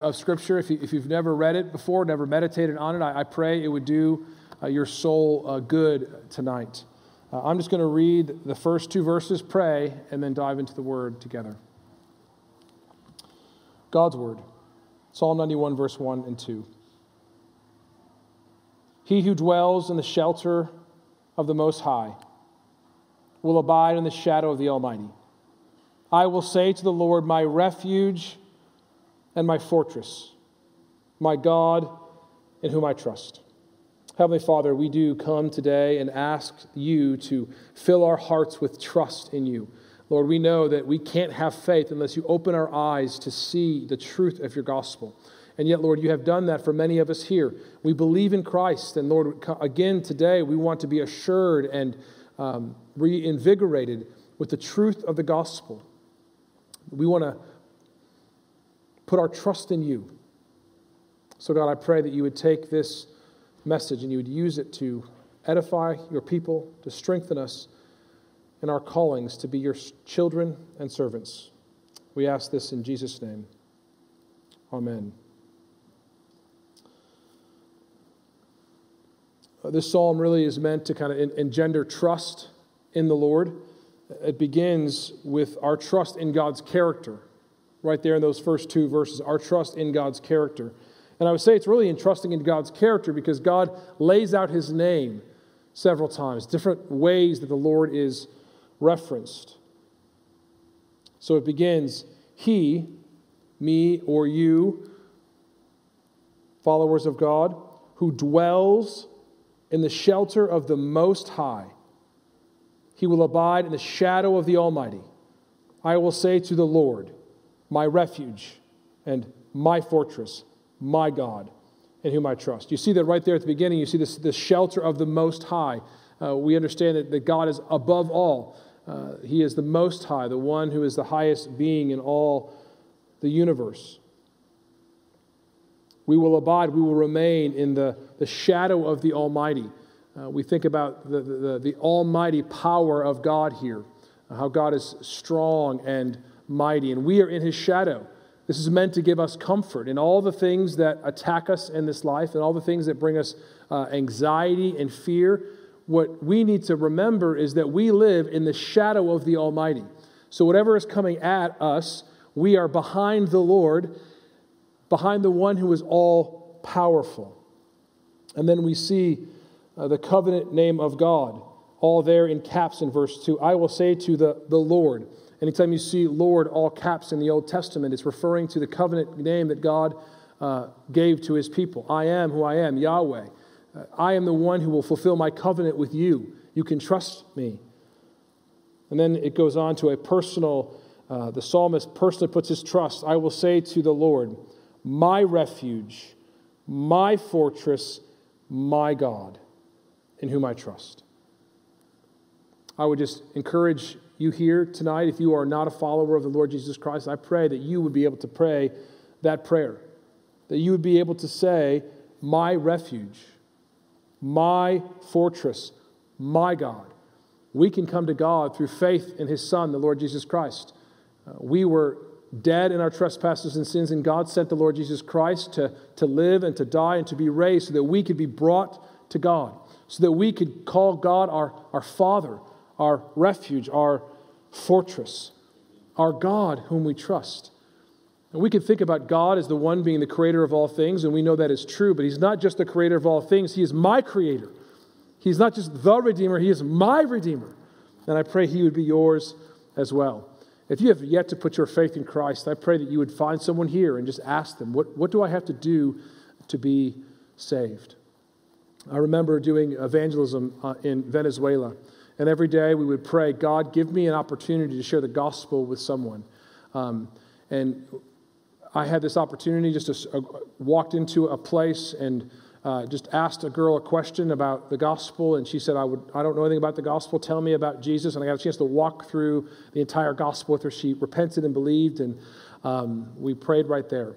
of Scripture. If, you, you've never read it before, never meditated on it, I, I pray it would do uh, your soul uh, good tonight. Uh, I'm just going to read the first two verses, pray, and then dive into the Word together. God's Word, Psalm 91, verse 1 and 2. He who dwells in the shelter of the Most High will abide in the shadow of the Almighty. I will say to the Lord, my refuge and my fortress, my God in whom I trust. Heavenly Father, we do come today and ask you to fill our hearts with trust in you. Lord, we know that we can't have faith unless you open our eyes to see the truth of your gospel. And yet, Lord, you have done that for many of us here. We believe in Christ. And Lord, again today, we want to be assured and um, reinvigorated with the truth of the gospel. We want to put our trust in you. So, God, I pray that you would take this message and you would use it to edify your people, to strengthen us in our callings to be your children and servants. We ask this in Jesus' name. Amen. Uh, this psalm really is meant to kind of engender trust in the Lord. It begins with our trust in God's character right there in those first two verses our trust in God's character. And I would say it's really in trusting in God's character because God lays out his name several times, different ways that the Lord is referenced. So it begins He, me, or you, followers of God, who dwells in the shelter of the Most High. He will abide in the shadow of the Almighty. I will say to the Lord, my refuge and my fortress, my God, in whom I trust. You see that right there at the beginning. You see this, the shelter of the Most High. Uh, we understand that, that God is above all. Uh, he is the Most High, the one who is the highest being in all the universe. We will abide, we will remain in the, the shadow of the Almighty. Uh, we think about the, the, the, almighty power of God here, how God is strong and mighty, and we are in his shadow. This is meant to give us comfort in all the things that attack us in this life and all the things that bring us uh, anxiety and fear. What we need to remember is that we live in the shadow of the Almighty. So, whatever is coming at us, we are behind the Lord, behind the one who is all powerful. And then we see uh, the covenant name of God, all there in caps in verse 2. I will say to the, the Lord, Anytime you see Lord all caps in the Old Testament, it's referring to the covenant name that God uh, gave to his people. I am who I am, Yahweh. Uh, I am the one who will fulfill my covenant with you. You can trust me. And then it goes on to a personal, uh, the psalmist personally puts his trust. I will say to the Lord, my refuge, my fortress, my God, in whom I trust. I would just encourage you here tonight, if you are not a follower of the Lord Jesus Christ, I pray that you would be able to pray that prayer. That you would be able to say, My refuge, my fortress, my God. We can come to God through faith in His Son, the Lord Jesus Christ. Uh, we were dead in our trespasses and sins, and God sent the Lord Jesus Christ to, to live and to die and to be raised so that we could be brought to God, so that we could call God our, our Father our refuge, our fortress, our God whom we trust. And we can think about God as the one being the creator of all things, and we know that is true, but He's not just the creator of all things, He is my creator. He's not just the Redeemer, He is my Redeemer. And I pray He would be yours as well. If you have yet to put your faith in Christ, I pray that you would find someone here and just ask them, What, what do I have to do to be saved? I remember doing evangelism uh, in Venezuela. And every day we would pray, God, give me an opportunity to share the gospel with someone. Um, and I had this opportunity just to uh, walked into a place and uh, just asked a girl a question about the gospel, and she said, I, would, I don't know anything about the gospel. Tell me about Jesus. And I got a chance to walk through the entire gospel with her. She repented and believed, and um, we prayed right there.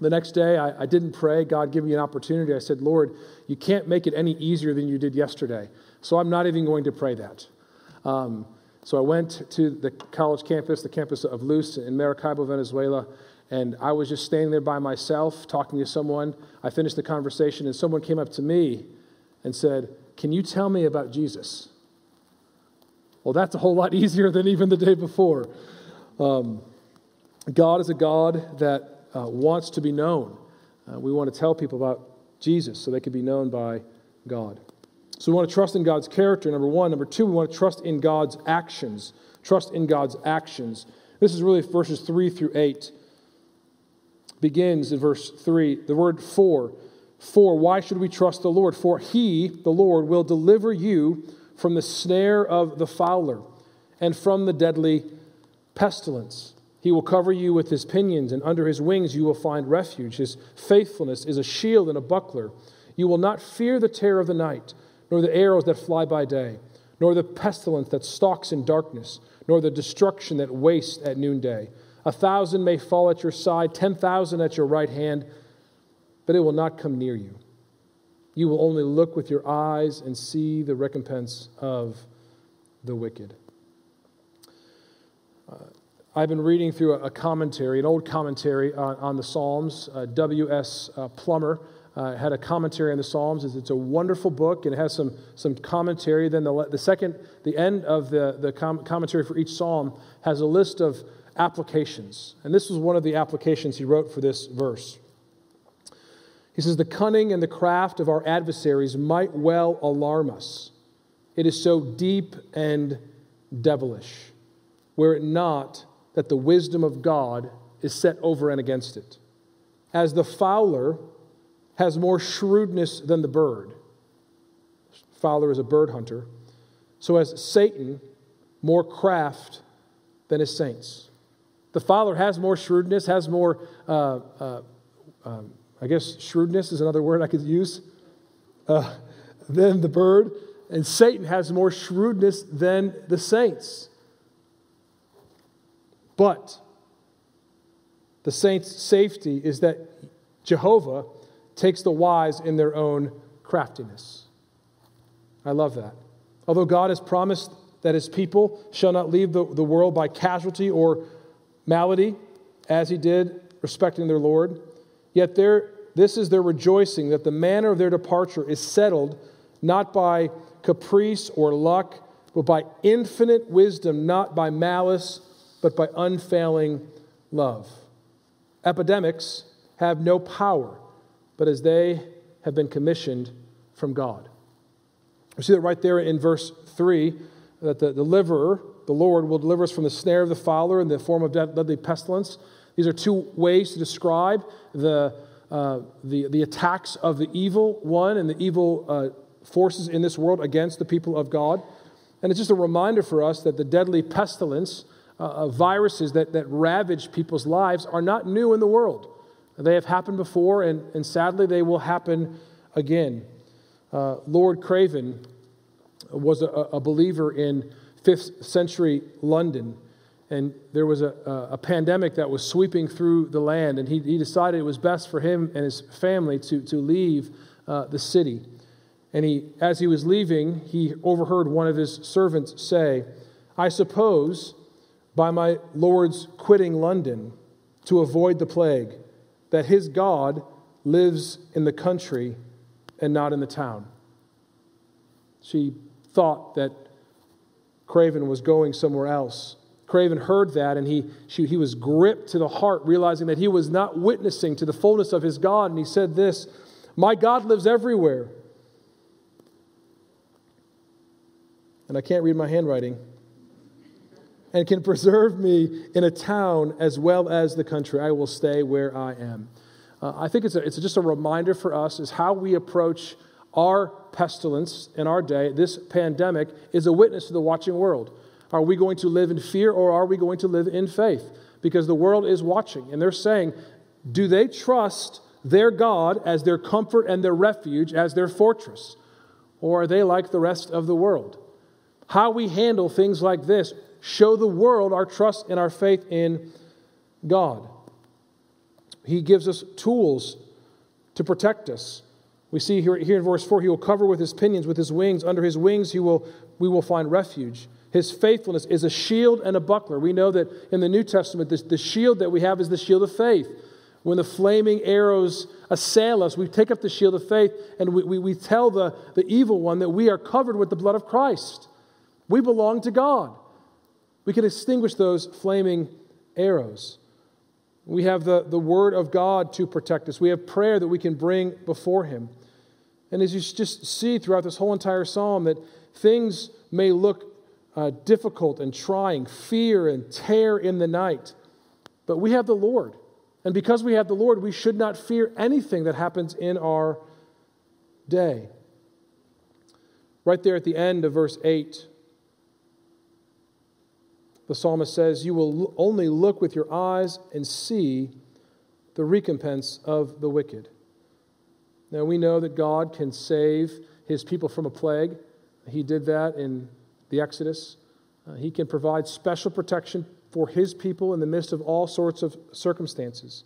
The next day, I, I, didn't pray. God, give me an opportunity. I said, Lord, you can't make it any easier than you did yesterday. So I'm not even going to pray that. Um, so I went to the college campus, the campus of Luz in Maracaibo, Venezuela, And I was just standing there by myself talking to someone. I finished the conversation, and someone came up to me and said, Can you tell me about Jesus? Well, that's a whole lot easier than even the day before. Um, God is a God that uh, wants to be known. Uh, we want to tell people about Jesus so they can be known by God. So we want to trust in God's character, number one. Number two, we want to trust in God's actions. Trust in God's actions. This is really verses 3 through 8. Begins in verse 3. The word for. For, why should we trust the Lord? For he, the Lord, will deliver you from the snare of the fowler and from the deadly pestilence. He will cover you with his pinions, and under his wings you will find refuge. His faithfulness is a shield and a buckler. You will not fear the terror of the night, nor the arrows that fly by day, nor the pestilence that stalks in darkness, nor the destruction that wastes at noonday. A thousand may fall at your side, ten thousand at your right hand, but it will not come near you. You will only look with your eyes and see the recompense of the wicked. Uh, I've been reading through a, a, commentary, an old commentary on, on the Psalms. Uh, W.S. Uh, Plumer uh, had a commentary on the Psalms. It's, a wonderful book, and it has some, some commentary. Then the, the second, the end of the, the com- commentary for each Psalm has a list of applications. And this was one of the applications he wrote for this verse. He says, The cunning and the craft of our adversaries might well alarm us. It is so deep and devilish, were it not that the wisdom of God is set over and against it. As the fowler has more shrewdness than the bird, fowler is a bird hunter, so has Satan more craft than his saints. The fowler has more shrewdness, has more. Uh, uh, um, I guess shrewdness is another word I could use, uh, than the bird. And Satan has more shrewdness than the saints. But the saints' safety is that Jehovah takes the wise in their own craftiness. I love that. Although God has promised that his people shall not leave the, the world by casualty or malady, as he did respecting their Lord, Yet there, this is their rejoicing that the manner of their departure is settled not by caprice or luck, but by infinite wisdom, not by malice, but by unfailing love. Epidemics have no power, but as they have been commissioned from God. We see that right there in verse 3 that the deliverer, the Lord, will deliver us from the snare of the fowler in the form of deadly pestilence. These are two ways to describe the, uh, the, the attacks of the evil one and the evil uh, forces in this world against the people of God. And it's just a reminder for us that the deadly pestilence, uh, viruses that, that ravage people's lives, are not new in the world. They have happened before, and, and sadly, they will happen again. Uh, Lord Craven was a, a believer in 5th century London and there was a, a, pandemic that was sweeping through the land, and he, he decided it was best for him and his family to, to leave uh, the city. And he, as he was leaving, he overheard one of his servants say, I suppose by my Lord's quitting London to avoid the plague, that his God lives in the country and not in the town. She thought that Craven was going somewhere else. Craven heard that and he, she, he was gripped to the heart, realizing that he was not witnessing to the fullness of his God. And he said this My God lives everywhere. And I can't read my handwriting. And can preserve me in a town as well as the country. I will stay where I am. Uh, I think it's, a, it's just a reminder for us is how we approach our pestilence in our day. This pandemic is a witness to the watching world. Are we going to live in fear or are we going to live in faith? Because the world is watching and they're saying, do they trust their God as their comfort and their refuge, as their fortress? Or are they like the rest of the world? How we handle things like this show the world our trust and our faith in God. He gives us tools to protect us. We see here, here in verse 4 He will cover with His pinions, with His wings. Under His wings, he will, we will find refuge. His faithfulness is a shield and a buckler. We know that in the New Testament, this, the shield that we have is the shield of faith. When the flaming arrows assail us, we take up the shield of faith and we, we, we tell the, the evil one that we are covered with the blood of Christ. We belong to God. We can extinguish those flaming arrows. We have the, the Word of God to protect us. We have prayer that we can bring before Him. And as you just see throughout this whole entire psalm, that things may look uh, difficult and trying, fear and terror in the night. But we have the Lord. And because we have the Lord, we should not fear anything that happens in our day. Right there at the end of verse 8, the psalmist says, You will only look with your eyes and see the recompense of the wicked. Now, we know that God can save his people from a plague. He did that in the Exodus. Uh, he can provide special protection for his people in the midst of all sorts of circumstances.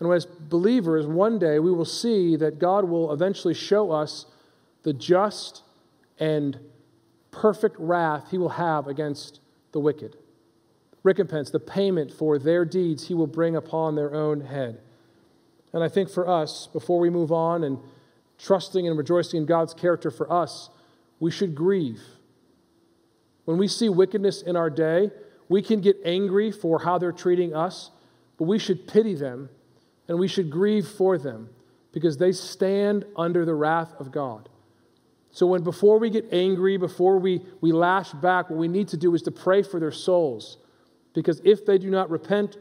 And as believers, one day we will see that God will eventually show us the just and perfect wrath he will have against the wicked. Recompense, the payment for their deeds he will bring upon their own head. And I think for us, before we move on and trusting and rejoicing in God's character for us, we should grieve when we see wickedness in our day, we can get angry for how they're treating us, but we should pity them and we should grieve for them because they stand under the wrath of God. So when before we get angry, before we, we lash back, what we need to do is to pray for their souls. Because if they do not repent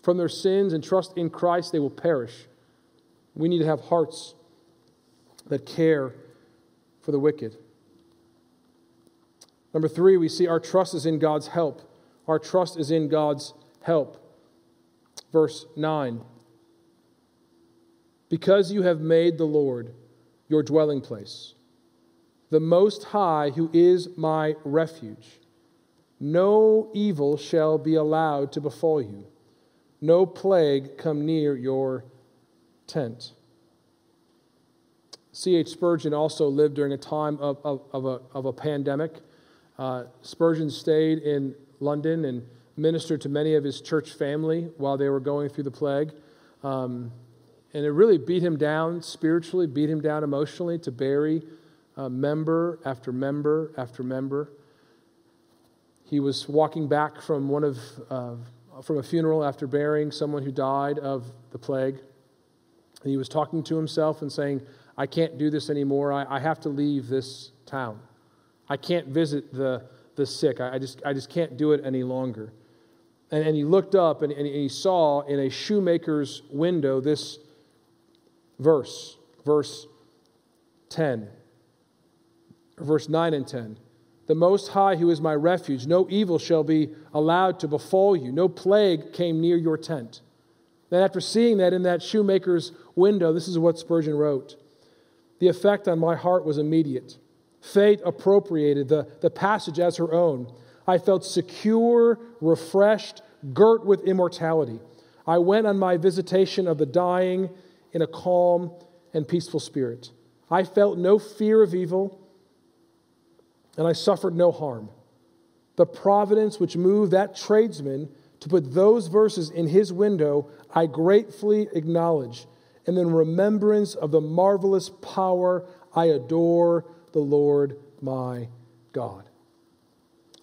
from their sins and trust in Christ, they will perish. We need to have hearts that care for the wicked. Number three, we see our trust is in God's help. Our trust is in God's help. Verse 9 Because you have made the Lord your dwelling place, the Most High, who is my refuge, no evil shall be allowed to befall you, no plague come near your tent. C.H. Spurgeon also lived during a time of, of, of, a, of a pandemic. Uh, Spurgeon stayed in London and ministered to many of his church family while they were going through the plague. Um, and it really beat him down spiritually, beat him down emotionally to bury uh, member after member after member. He was walking back from one of uh, from a funeral after burying someone who died of the plague. And he was talking to himself and saying, I can't do this anymore. I, I have to leave this town. I can't visit the, the sick. I, I, just, I just can't do it any longer. And, and he looked up and, and he saw in a shoemaker's window this verse, verse 10, verse 9 and 10. The Most High, who is my refuge, no evil shall be allowed to befall you, no plague came near your tent. Then, after seeing that in that shoemaker's window, this is what Spurgeon wrote The effect on my heart was immediate. Fate appropriated the, the passage as her own. I felt secure, refreshed, girt with immortality. I went on my visitation of the dying in a calm and peaceful spirit. I felt no fear of evil, and I suffered no harm. The providence which moved that tradesman to put those verses in his window, I gratefully acknowledge. And in remembrance of the marvelous power, I adore the Lord my God.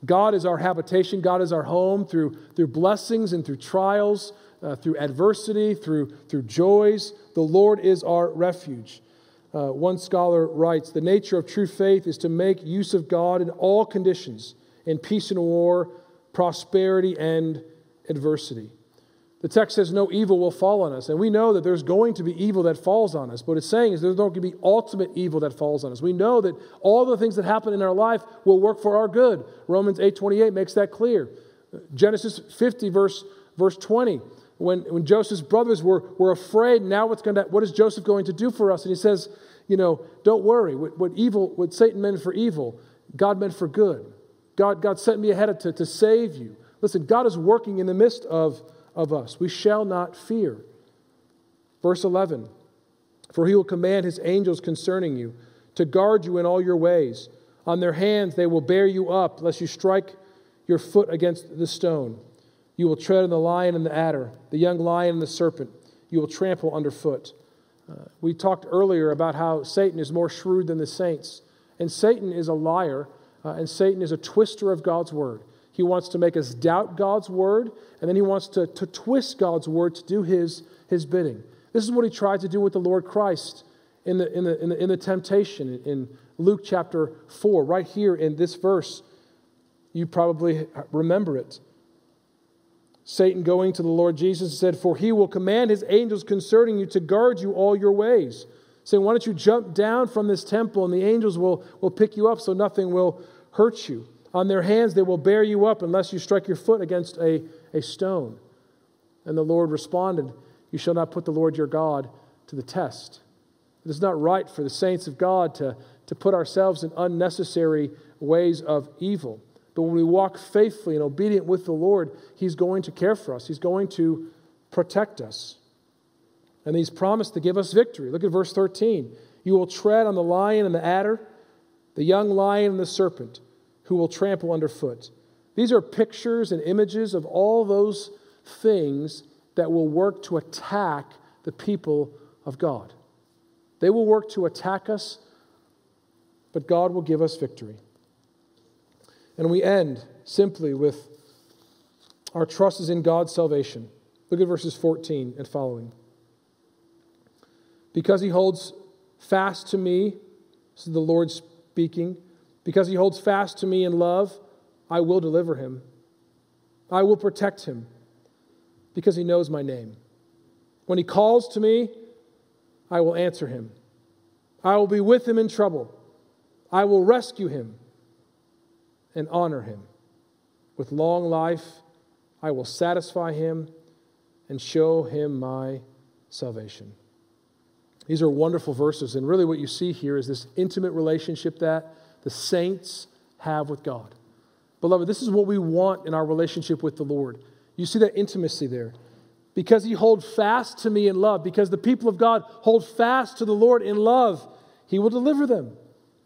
God is our habitation, God is our home through, through blessings and through trials, uh, through adversity, through, through joys. The Lord is our refuge. Uh, one scholar writes The nature of true faith is to make use of God in all conditions, in peace and war, prosperity and adversity. The text says no evil will fall on us. And we know that there's going to be evil that falls on us. But it's saying is there's going to be ultimate evil that falls on us. We know that all the things that happen in our life will work for our good. Romans 8:28 makes that clear. Genesis 50, verse, verse 20. When, when Joseph's brothers were, were afraid, now what's going to, what is Joseph going to do for us? And he says, you know, don't worry. What, what evil, what Satan meant for evil, God meant for good. God, God sent me ahead to, to save you. Listen, God is working in the midst of of us. We shall not fear. Verse 11 For he will command his angels concerning you to guard you in all your ways. On their hands they will bear you up, lest you strike your foot against the stone. You will tread on the lion and the adder, the young lion and the serpent. You will trample underfoot. Uh, we talked earlier about how Satan is more shrewd than the saints. And Satan is a liar, uh, and Satan is a twister of God's word. He wants to make us doubt God's word, and then he wants to, to twist God's word to do his, his bidding. This is what he tried to do with the Lord Christ in the, in the, in the, in the temptation in Luke chapter 4, right here in this verse. You probably remember it. Satan going to the Lord Jesus said, For he will command his angels concerning you to guard you all your ways. Saying, Why don't you jump down from this temple and the angels will, will pick you up so nothing will hurt you? On their hands they will bear you up unless you strike your foot against a, a stone. And the Lord responded, You shall not put the Lord your God to the test. It is not right for the saints of God to, to put ourselves in unnecessary ways of evil. But when we walk faithfully and obedient with the Lord, He's going to care for us, He's going to protect us. And He's promised to give us victory. Look at verse 13. You will tread on the lion and the adder, the young lion and the serpent, who will trample underfoot. These are pictures and images of all those things that will work to attack the people of God. They will work to attack us, but God will give us victory. And we end simply with our trust is in God's salvation. Look at verses 14 and following. Because he holds fast to me, this is the Lord speaking, because he holds fast to me in love, I will deliver him. I will protect him because he knows my name. When he calls to me, I will answer him. I will be with him in trouble. I will rescue him and honor him. With long life, I will satisfy him and show him my salvation. These are wonderful verses, and really what you see here is this intimate relationship that the saints have with God. Beloved, this is what we want in our relationship with the Lord. You see that intimacy there. Because he hold fast to me in love, because the people of God hold fast to the Lord in love, he will deliver them.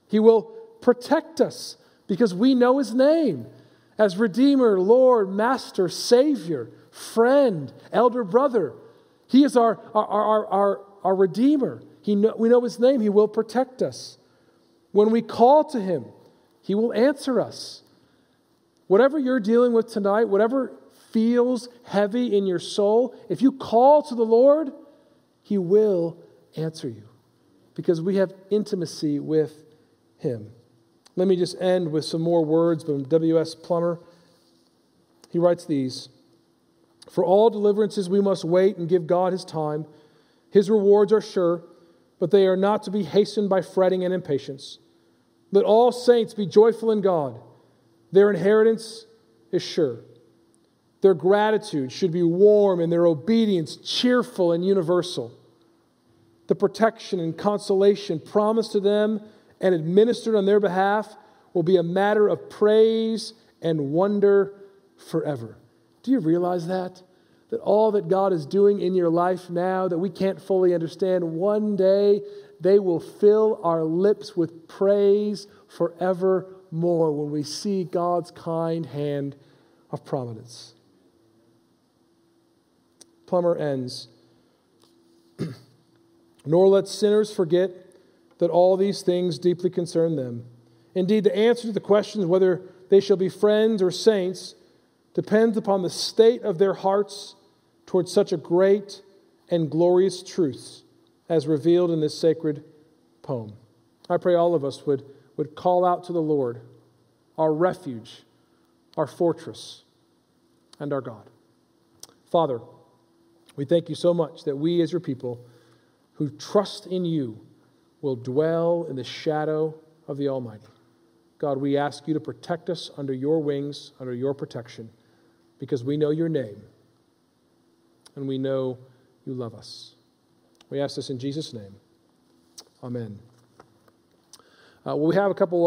He will protect us because we know his name as Redeemer, Lord, Master, Savior, friend, elder brother. He is our, our, our, our, our Redeemer. He know, we know his name. He will protect us. When we call to him, he will answer us. Whatever you're dealing with tonight, whatever feels heavy in your soul, if you call to the Lord, he will answer you because we have intimacy with him. Let me just end with some more words from W.S. Plumer. He writes these For all deliverances we must wait and give God his time. His rewards are sure, but they are not to be hastened by fretting and impatience. Let all saints be joyful in God. Their inheritance is sure. Their gratitude should be warm and their obedience cheerful and universal. The protection and consolation promised to them and administered on their behalf will be a matter of praise and wonder forever. Do you realize that? That all that God is doing in your life now that we can't fully understand, one day they will fill our lips with praise forevermore when we see God's kind hand of providence. Plumer ends. Nor let sinners forget that all these things deeply concern them. Indeed, the answer to the question whether they shall be friends or saints depends upon the state of their hearts towards such a great and glorious truth as revealed in this sacred poem. I pray all of us would, would call out to the Lord, our refuge, our fortress, and our God. Father, we thank you so much that we, as your people who trust in you, will dwell in the shadow of the Almighty. God, we ask you to protect us under your wings, under your protection, because we know your name and we know you love us. We ask this in Jesus' name. Amen. Uh, well, we have a couple. Uh